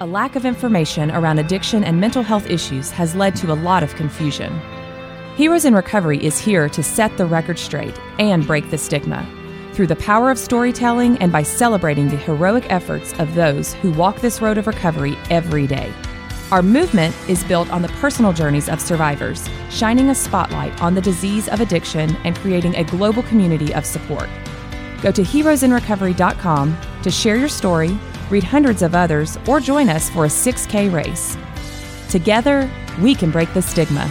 A lack of information around addiction and mental health issues has led to a lot of confusion. Heroes in Recovery is here to set the record straight and break the stigma through the power of storytelling and by celebrating the heroic efforts of those who walk this road of recovery every day. Our movement is built on the personal journeys of survivors, shining a spotlight on the disease of addiction and creating a global community of support. Go to heroesinrecovery.com to share your story, read hundreds of others, or join us for a 6K race. Together, we can break the stigma.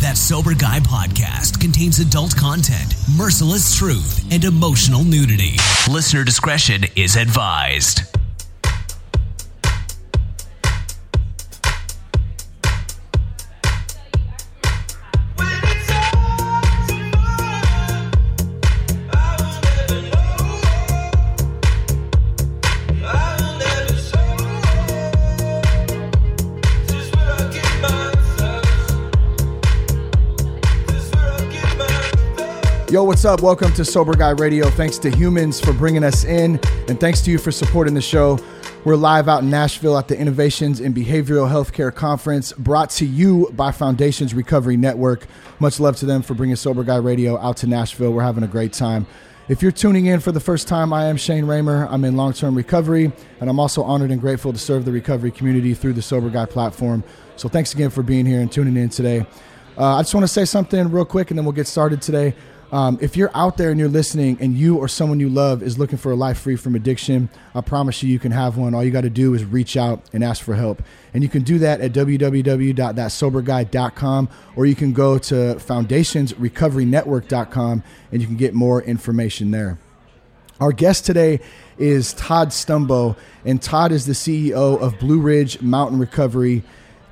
That Sober Guy podcast contains adult content, merciless truth, and emotional nudity. Listener discretion is advised. What's up? Welcome to Sober Guy Radio. Thanks to Humans for bringing us in, and thanks to you for supporting the show. We're live out in Nashville at the Innovations in Behavioral Healthcare Conference, brought to you by Foundations Recovery Network. Much love to them for bringing Sober Guy Radio out to Nashville. We're having a great time. If you're tuning in for the first time, I am Shane Ramer. I'm in long term recovery, and I'm also honored and grateful to serve the recovery community through the Sober Guy platform. So thanks again for being here and tuning in today. Uh, I just want to say something real quick, and then we'll get started today. Um, if you're out there and you're listening and you or someone you love is looking for a life free from addiction, I promise you, you can have one. All you got to do is reach out and ask for help. And you can do that at www.thatsoberguy.com or you can go to foundationsrecoverynetwork.com and you can get more information there. Our guest today is Todd Stumbo, and Todd is the CEO of Blue Ridge Mountain Recovery.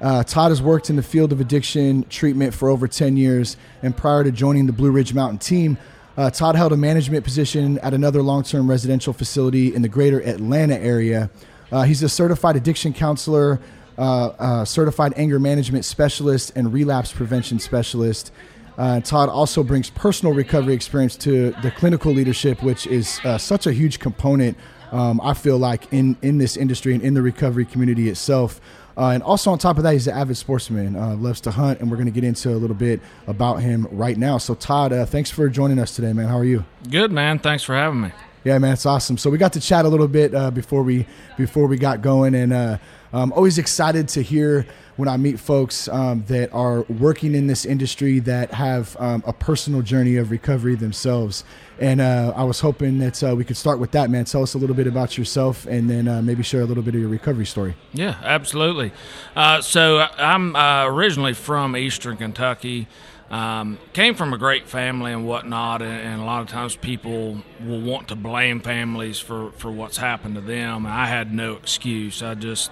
Uh, Todd has worked in the field of addiction treatment for over 10 years, and prior to joining the Blue Ridge Mountain team, uh, Todd held a management position at another long term residential facility in the greater Atlanta area. Uh, he's a certified addiction counselor, uh, uh, certified anger management specialist, and relapse prevention specialist. Uh, Todd also brings personal recovery experience to the clinical leadership, which is such a huge component, um, I feel like, in, in this industry and in the recovery community itself. Uh, and also on top of that, he's an avid sportsman, uh, loves to hunt, and we're going to get into a little bit about him right now. So, Todd, uh, thanks for joining us today, man. How are you? Good, man. Thanks for having me. Yeah, man, it's awesome. So we got to chat a little bit uh, before we before we got going, and uh, I'm always excited to hear when I meet folks um, that are working in this industry that have um, a personal journey of recovery themselves. And uh, I was hoping that uh, we could start with that, man. Tell us a little bit about yourself and then uh, maybe share a little bit of your recovery story. Yeah, absolutely. Uh, so I'm originally from Eastern Kentucky. Um, came from a great family and whatnot, and, and, a lot of times people will want to blame families for, for what's happened to them. I had no excuse. I just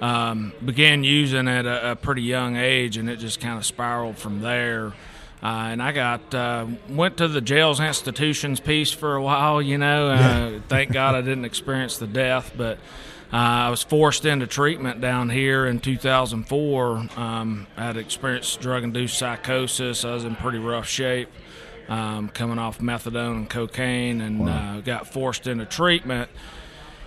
um, began using at a, a, pretty young age, and it just kind of spiraled from there. Uh, and I got uh, went to the jails institutions piece for a while, you know. Uh, thank God I didn't experience the death, but I was forced into treatment down here in 2004. Um, I had experienced drug-induced psychosis. I was in pretty rough shape, um, coming off methadone and cocaine, and wow. Uh, got forced into treatment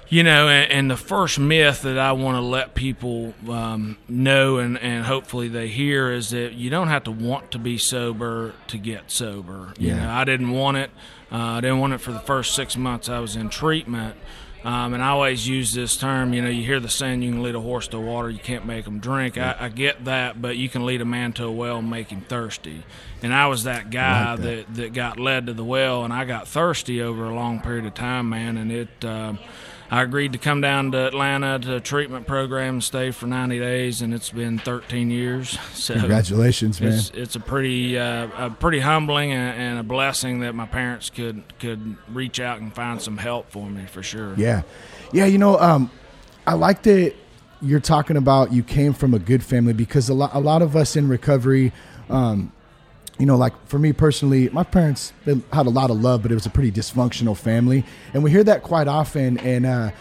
you know, and, and, the first myth that I want to let people um, know and, and hopefully they hear is that you don't have to want to be sober to get sober. Yeah. You know, I didn't want it. Uh, I didn't want it for the first six months I was in treatment. Um, and I always use this term, you know, you hear the saying, you can lead a horse to water, you can't make him drink. I, I, get that, but you can lead a man to a well and make him thirsty. And I was that guy like that. that. that, got led to the well, and I got thirsty over a long period of time, man. And it, uh, I agreed to come down to Atlanta to a treatment program and stay for 90 days, and it's been 13 years. So congratulations, man! It's, it's a pretty, uh, a pretty humbling and, and, a blessing that my parents could could reach out and find some help for me for sure. Yeah, yeah. You know, um, I like that you're talking about you came from a good family because a lot, a lot of us in recovery. Um, you know, like for me personally, my parents they had a lot of love, but it was a pretty dysfunctional family, and we hear that quite often. And uh,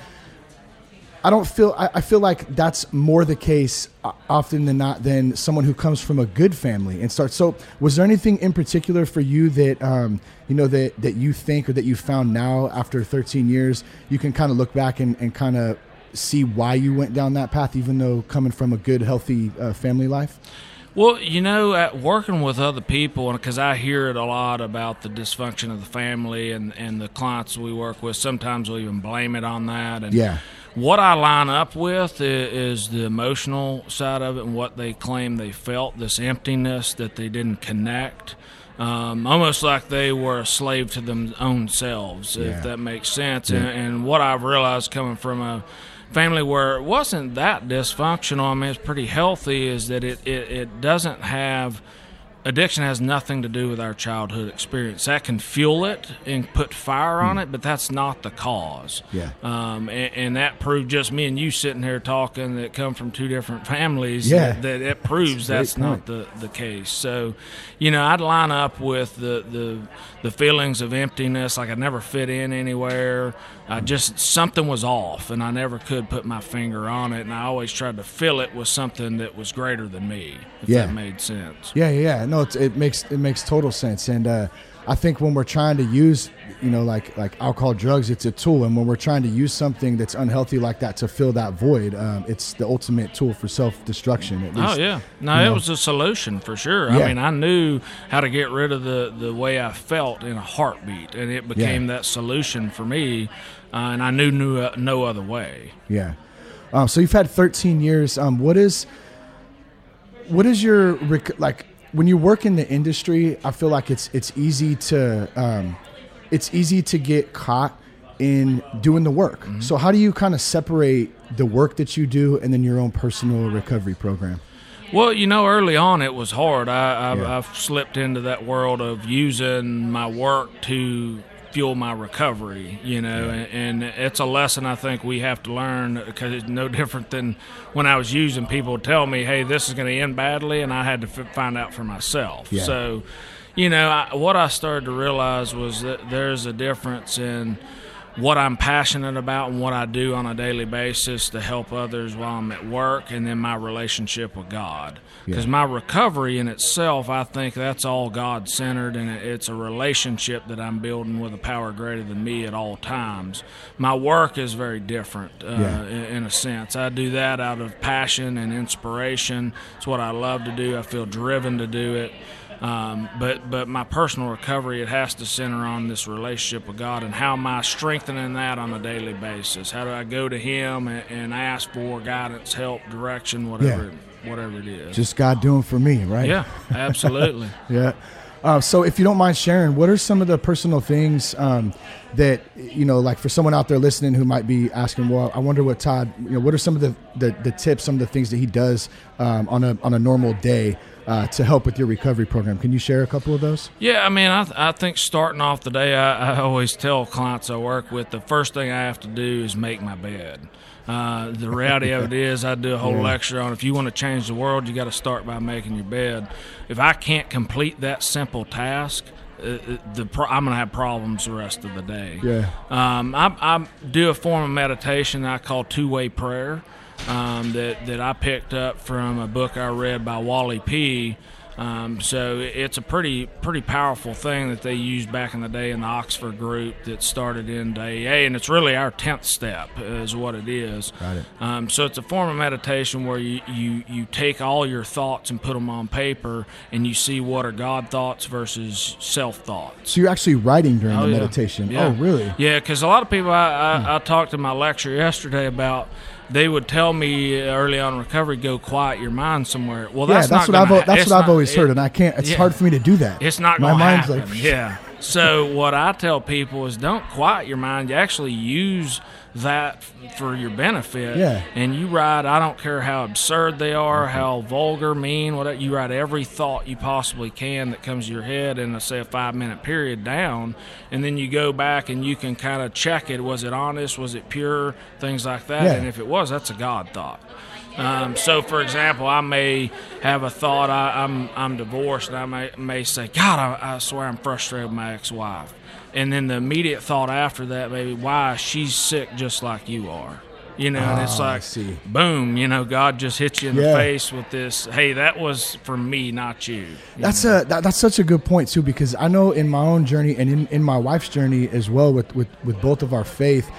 I don't feel I, I, feel like that's more the case uh, often than not than someone who comes from a good family and starts. So, was there anything in particular for you that um, you know that that you think or that you found now after 13 years you can kind of look back and, and kind of see why you went down that path, even though coming from a good, healthy uh, family life? Well, you know, at working with other people, because I hear it a lot about the dysfunction of the family and, and the clients we work with, sometimes we'll even blame it on that. And Yeah. what I line up with is the emotional side of it and what they claim they felt this emptiness that they didn't connect. Um, almost like they were a slave to them own selves, Yeah. if that makes sense. And, and what I've realized coming from a family where it wasn't that dysfunctional, I mean, it's pretty healthy, is that it, it, it doesn't have addiction has nothing to do with our childhood experience. That can fuel it and put fire on it, but that's not the cause. Hmm. Yeah. Um, and, and that proved just me and you sitting here talking that come from two different families. Yeah. That, that it proves That's that's not the, the case. So, you know, I'd line up with the, the the feelings of emptiness, like I never fit in anywhere. I just something was off, and I never could put my finger on it. And I always tried to fill it with something that was greater than me. If Yeah. that made sense. Yeah, yeah, yeah. No, it's, it makes it makes total sense, and uh, I think when we're trying to use, you know, like like alcohol, drugs, it's a tool, and when we're trying to use something that's unhealthy like that to fill that void, um, it's the ultimate tool for self destruction. Oh yeah, no, it know. was a solution for sure. Yeah. I mean, I knew how to get rid of the the way I felt in a heartbeat, and it became that solution for me. Uh, and I knew no, uh, no other way. Yeah. Um, so you've had 13 years. Um, what is what is your rec- like when you work in the industry? I feel like it's it's easy to um, it's easy to get caught in doing the work. Mm-hmm. So how do you kind of separate the work that you do and then your own personal recovery program? Well, you know, early on it was hard. I, I've, Yeah. I've slipped into that world of using my work to fuel my recovery, you know, and, and it's a lesson I think we have to learn because it's no different than when I was using. People tell me, "Hey, this is going to end badly," and I had to f- find out for myself. Yeah. So, you know, I, what I started to realize was that there's a difference in what I'm passionate about and what I do on a daily basis to help others while I'm at work, and then my relationship with God. Because Yeah. my recovery in itself, I think that's all God centered, and it's a relationship that I'm building with a power greater than me at all times. My work is very different uh, Yeah. in, in a sense. I do that out of passion and inspiration. It's what I love to do. I feel driven to do it. Um, but but my personal recovery it has to center on this relationship with God and how am I strengthening that on a daily basis? How do I go to Him and, and ask for guidance, help, direction, whatever whatever it is? Just God doing for me, right? yeah, absolutely. Yeah. Uh, so, if you don't mind sharing, what are some of the personal things um, that you know, like for someone out there listening who might be asking, "Well, I wonder what Todd, you know, what are some of the the, the tips, some of the things that he does um, on a on a normal day uh, to help with your recovery program?" Can you share a couple of those? Yeah, I mean, I, th- I think starting off the day, I, I always tell clients I work with the first thing I have to do is make my bed. Uh, the reality of it is, I do a whole lecture on if you want to change the world, you got to start by making your bed. If I can't complete that simple task, uh, uh, the pro- I'm going to have problems the rest of the day. Yeah. Um, I, I do a form of meditation I call two way prayer um, that, that I picked up from a book I read by Wally P. Um, so it's a pretty pretty powerful thing that they used back in the day in the Oxford group that started in AA, and it's really our tenth step is what it is. Got it. Um, so it's a form of meditation where you, you, you take all your thoughts and put them on paper, and you see what are God thoughts versus self thoughts. So you're actually writing during Oh, the yeah. meditation. Yeah. Oh, really? Yeah, because a lot of people I, I, I talked to my lecture yesterday about. They would tell me early on in recovery, go quiet your mind somewhere. Well, yeah, that's, that's, not what I've gonna that's what I've not- always it- heard, and I can't. It's yeah. hard for me to do that. It's not My mind's happen. like, yeah. So what I tell people is don't quiet your mind. You actually use that for your benefit. Yeah. And you write. I don't care how absurd they are, how vulgar, mean, whatever. You write every thought you possibly can that comes to your head in, a, say, a five minute period down, and then you go back and you can kind of check it. Was it honest? Was it pure? Things like that. Yeah. And if it was, that's a God thought. Um, so, for example, I may have a thought. I, I'm I'm divorced, and I may may say, "God, I, I swear I'm frustrated with my ex-wife," and then the immediate thought after that, maybe, "Why she's sick just like you are." You know, and it's Ah, like, see. boom, you know, God just hits you in Yeah. the face with this. Hey, that was for me, not you. You That's know? a that, that's such a good point too because I know in my own journey and in, in my wife's journey as well with with, with both of our faith,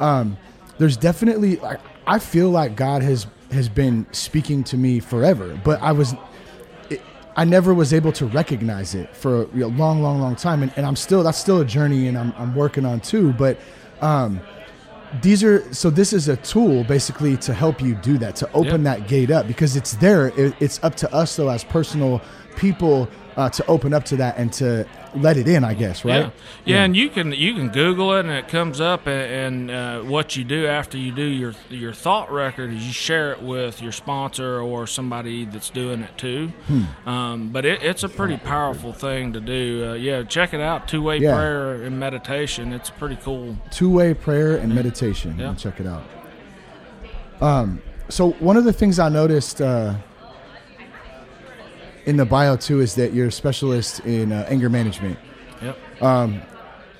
um, there's definitely like I feel like God has has been speaking to me forever, but I was it, I never was able to recognize it for a long, long, long time, and, and I'm still that's still a journey, and I'm I'm working on too. But um, these are so this is a tool basically to help you do that to open that gate up because it's there. It, it's up to us though as personal people uh, to open up to that and to let it in. I guess right. Yeah. yeah, and you can you can Google it and it comes up, and, and uh, what you do after you do your your thought record is you share it with your sponsor or somebody that's doing it too. Hmm. Um, but it, it's a pretty powerful thing to do. Uh, yeah, check it out. Two way Yeah. prayer and meditation. It's pretty cool. two way prayer and meditation. Yeah. Check it out. Um, so one of the things I noticed uh, in the bio too is that you're a specialist in uh, anger management. Yep.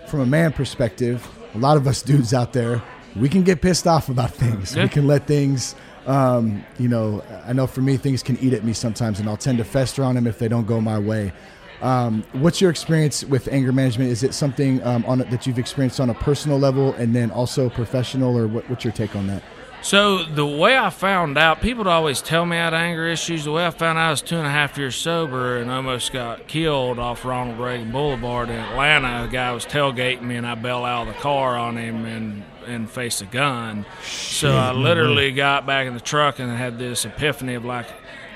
From a man perspective, a lot of us dudes out there, we can get pissed off about things. We can let things, um, you know, I know for me things can eat at me sometimes, and I'll tend to fester on them if they don't go my way. Um, what's your experience with anger management? Is it something um, on that you've experienced on a personal level and then also professional, or what, what's your take on that? So the way I found out, people would always tell me I had anger issues. The way I found out, I was two and a half years sober and almost got killed off Ronald Reagan Boulevard in Atlanta. A guy was tailgating me, and I bailed out of the car on him and and faced a gun. so I literally got back in the truck and had this epiphany of like.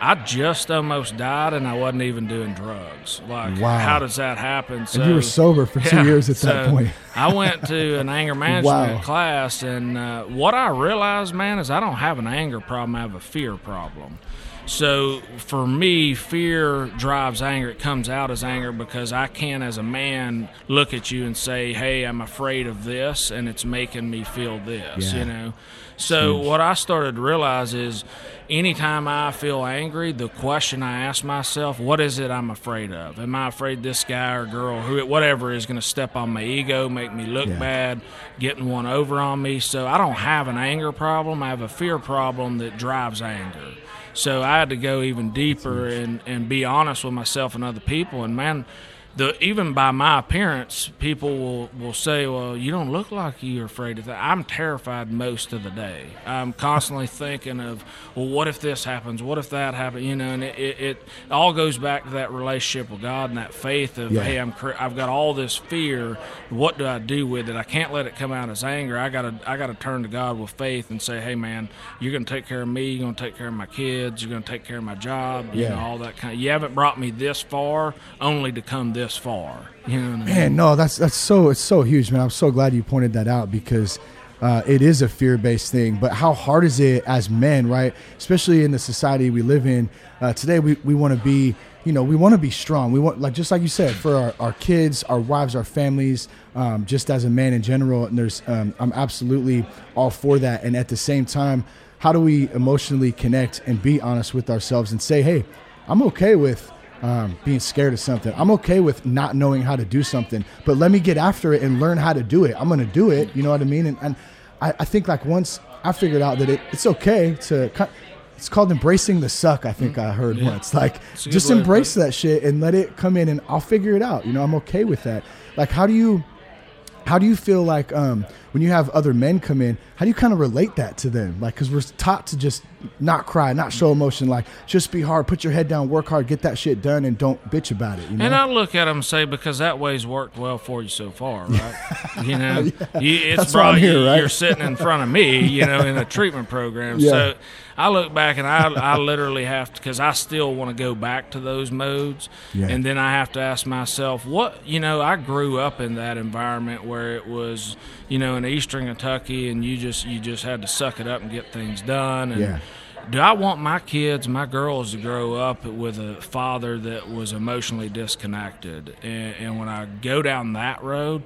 I just almost died, and I wasn't even doing drugs. Like, Wow. how does that happen? So and you were sober for two yeah, years at that point. I went to an anger management Wow. class, and uh, what I realized, man, is I don't have an anger problem. I have a fear problem. So for me, fear drives anger. It comes out as anger because I can, as a man, look at you and say, "Hey, I'm afraid of this, and it's making me feel this." Yeah. You know. So what I started to realize is, anytime I feel angry, the question I ask myself, "What is it I'm afraid of? Am I afraid this guy or girl, who, whatever, is going to step on my ego, make me look Yeah. bad, getting one over on me?" So I don't have an anger problem. I have a fear problem that drives anger. So I had to go even deeper and, and be honest with myself and other people. And man, the even by my appearance, people will, will say, "Well, you don't look like you're afraid of that." I'm terrified most of the day. I'm constantly thinking of, "Well, what if this happens? What if that happens?" You know, and it, it, it all goes back to that relationship with God and that faith of, Yeah. "Hey, I'm I've got all this fear. What do I do with it? I can't let it come out as anger. I gotta I gotta turn to God with faith and say, "Hey, man, you're gonna take care of me. You're gonna take care of my kids. You're gonna take care of my job. You Yeah. know, all that kind. Of, you haven't brought me this far only to come this far. You know I mean? Man, no, that's that's so it's so huge, man. I'm so glad you pointed that out because uh, it is a fear based thing. But how hard is it as men, right? Especially in the society we live in uh, today. We we want to be, you know, we want to be strong. We want like just like you said for our, our kids, our wives, our families, um, just as a man in general. And there's um, I'm absolutely all for that. And at the same time, how do we emotionally connect and be honest with ourselves and say, hey, I'm okay with um, being scared of something. I'm okay with not knowing how to do something, but let me get after it and learn how to do it. I'm to do it. You know what I mean? And, and I, I think like once I figured out that it, it's okay to, ki- it's called embracing the suck. I think I heard once. Like just embrace that shit and let it come in, and I'll figure it out. You know, I'm okay with that. Like, how do you? How do you feel like um, when you have other men come in? How do you kind of relate that to them? Like, because we're taught to just not cry, not show emotion. Like, just be hard, put your head down, work hard, get that shit done, and don't bitch about it. You know? And I look at them and say, because that way's worked well for you so far, right? You know, you, it's That's why I'm brought here, right? you're sitting in front of me, you know, in a treatment program. Yeah. So I look back and I, I literally have to, because I still want to go back to those modes. Yeah. And then I have to ask myself, what, you know, I grew up in that environment where it was, you know, in eastern Kentucky and you just, you just had to suck it up and get things done. And, Yeah. do I want my kids, my girls, to grow up with a father that was emotionally disconnected? And, and when I go down that road,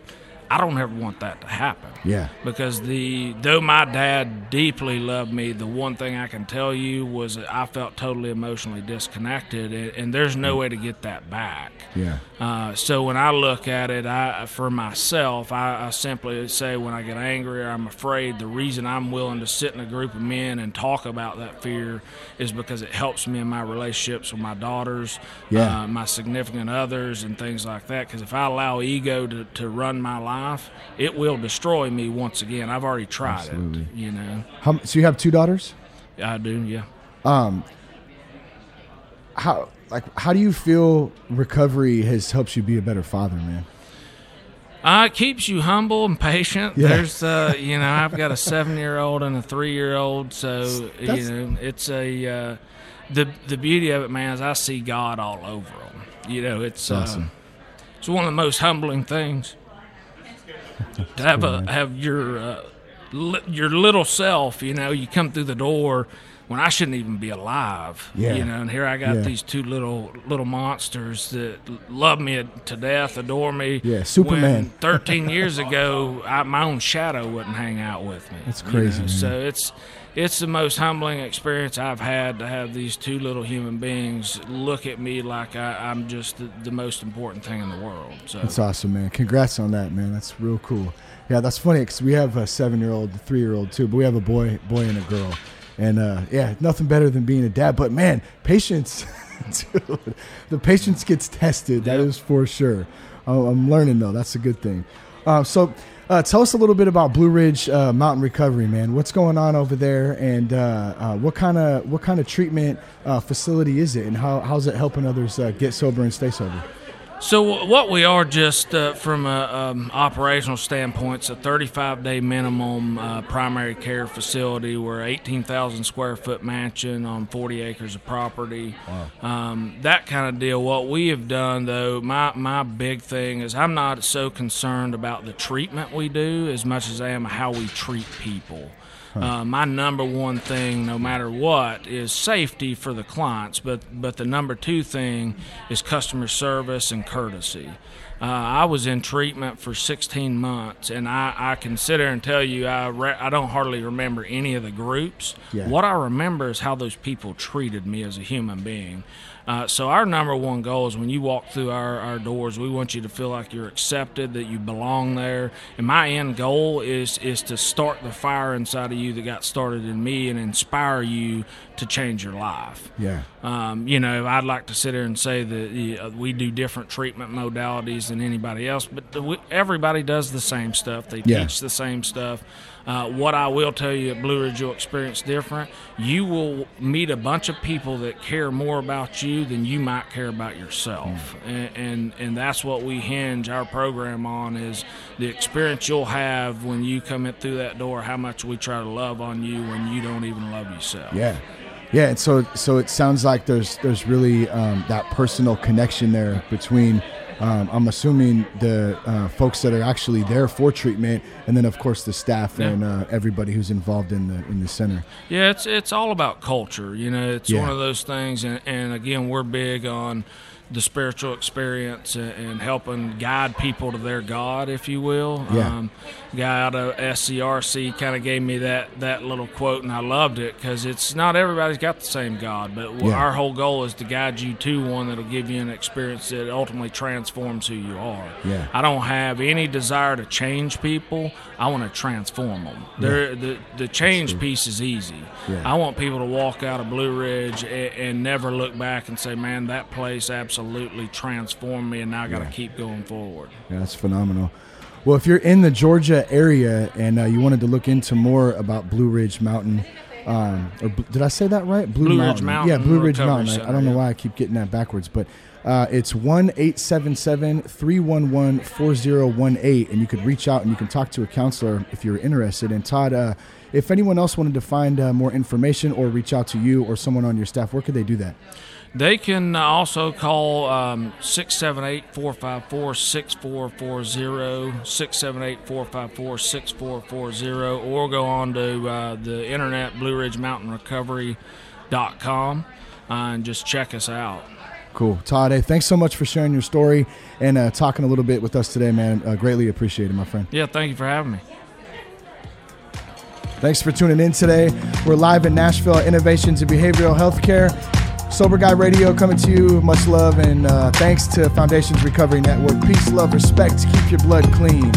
I don't ever want that to happen. Yeah. Because the though my dad deeply loved me, the one thing I can tell you was that I felt totally emotionally disconnected, and, and there's no way to get that back. Yeah. Uh, so when I look at it, I for myself, I, I simply say when I get angry or I'm afraid, the reason I'm willing to sit in a group of men and talk about that fear is because it helps me in my relationships with my daughters, Yeah. uh, my significant others, and things like that. Because if I allow ego to, to run my life life, it will destroy me once again. I've already tried Absolutely. it. You know, How, so you have two daughters. I do. Yeah. How like how do you feel recovery has helped you be a better father, man? Uh, it keeps you humble and patient. Yeah. There's, uh, you know, I've got a seven-year-old and a three-year-old, so That's- you know, it's a uh, the the beauty of it, man, is I see God all over them. You know, it's Awesome. uh, it's one of the most humbling things to have a have your uh, li- your little self. You know, you come through the door when I shouldn't even be alive. Yeah. You know, and here I got Yeah. these two little little monsters that love me to death, adore me. Yeah, Superman. When 13 years ago, I, my own shadow wouldn't hang out with me. That's you crazy, know? man. So it's it's the most humbling experience I've had to have these two little human beings look at me like I, I'm just the, the most important thing in the world. So That's awesome, man. Congrats on that, man. That's real cool. Yeah, that's funny because we have a seven-year-old, three-year-old too, but we have a boy, boy and a girl, and uh, yeah, nothing better than being a dad. But man, patience, dude, the patience gets tested. That Yep. is for sure. I'm learning though. That's a good thing. Uh, so, uh, tell us a little bit about Blue Ridge uh, Mountain Recovery, man. What's going on over there, and uh, uh, what kind of what kind of treatment uh, facility is it, and how how's it helping others uh, get sober and stay sober? So what we are just uh, from a um, operational standpoint, it's a 35 day minimum uh, primary care facility. We're 18,000 square foot mansion on 40 acres of property. Um, that kind of deal. What we have done though, my my big thing is I'm not so concerned about the treatment we do as much as I am how we treat people. Uh, my number one thing, no matter what, is safety for the clients. But but the number two thing is customer service and courtesy. Uh, I was in treatment for 16 months, and I, I can sit there and tell you I re- I don't hardly remember any of the groups. Yeah. What I remember is how those people treated me as a human being. Uh, so our number one goal is when you walk through our, our doors, we want you to feel like you're accepted, that you belong there. And my end goal is is to start the fire inside of you that got started in me and inspire you to change your life. Yeah. Um, you know, I'd like to sit here and say that uh, we do different treatment modalities than anybody else, but the, everybody does the same stuff. They Yeah. teach the same stuff. Uh, what I will tell you at Blue Ridge, you'll experience different. You will meet a bunch of people that care more about you than you might care about yourself, and, and and that's what we hinge our program on is the experience you'll have when you come in through that door. How much we try to love on you when you don't even love yourself. Yeah, yeah. And so, so it sounds like there's there's really um, that personal connection there between. Um, I'm assuming the uh, folks that are actually there for treatment, and then of course the staff Yeah. and uh, everybody who's involved in the in the center. Yeah, it's it's all about culture. You know, it's Yeah. one of those things, and, and again, we're big on the spiritual experience and, helping guide people to their God, if you will. Yeah. Um, guy out of SCRC kind of gave me that that little quote, and I loved it because it's not everybody's got the same God, but Yeah. our whole goal is to guide you to one that'll give you an experience that ultimately transforms who you are. Yeah. I don't have any desire to change people. I want to transform them. They're, the the change piece is easy. Yeah. I want people to walk out of Blue Ridge and, and never look back and say, "Man, that place absolutely transformed me," and now I got to Yeah. keep going forward. Yeah, that's phenomenal. Well, if you're in the Georgia area and uh, you wanted to look into more about Blue Ridge Mountain, um, or did I say that right? Blue Ridge Mountain Yeah, Blue Ridge Mountain. I, I don't know yeah. why I keep getting that backwards, but uh, it's one eight seven seven three one one four zero one eight, and you could reach out and you can talk to a counselor if you're interested. And Todd, uh, if anyone else wanted to find uh, more information or reach out to you or someone on your staff, where could they do that? They can also call um, 678 454 6440, 678 454 6440, or go on to uh, the internet, blue ridge BlueRidgeMountainRecovery.com, uh, and just check us out. Cool, Todd. Hey, thanks so much for sharing your story and uh, talking a little bit with us today, man. Uh, greatly appreciated, my friend. Yeah, thank you for having me. Thanks for tuning in today. We're live in Nashville, Innovations in Behavioral Healthcare. Sober Guy Radio coming to you. Much love and uh, thanks to Foundations Recovery Network. Peace, love, respect. Keep your blood clean.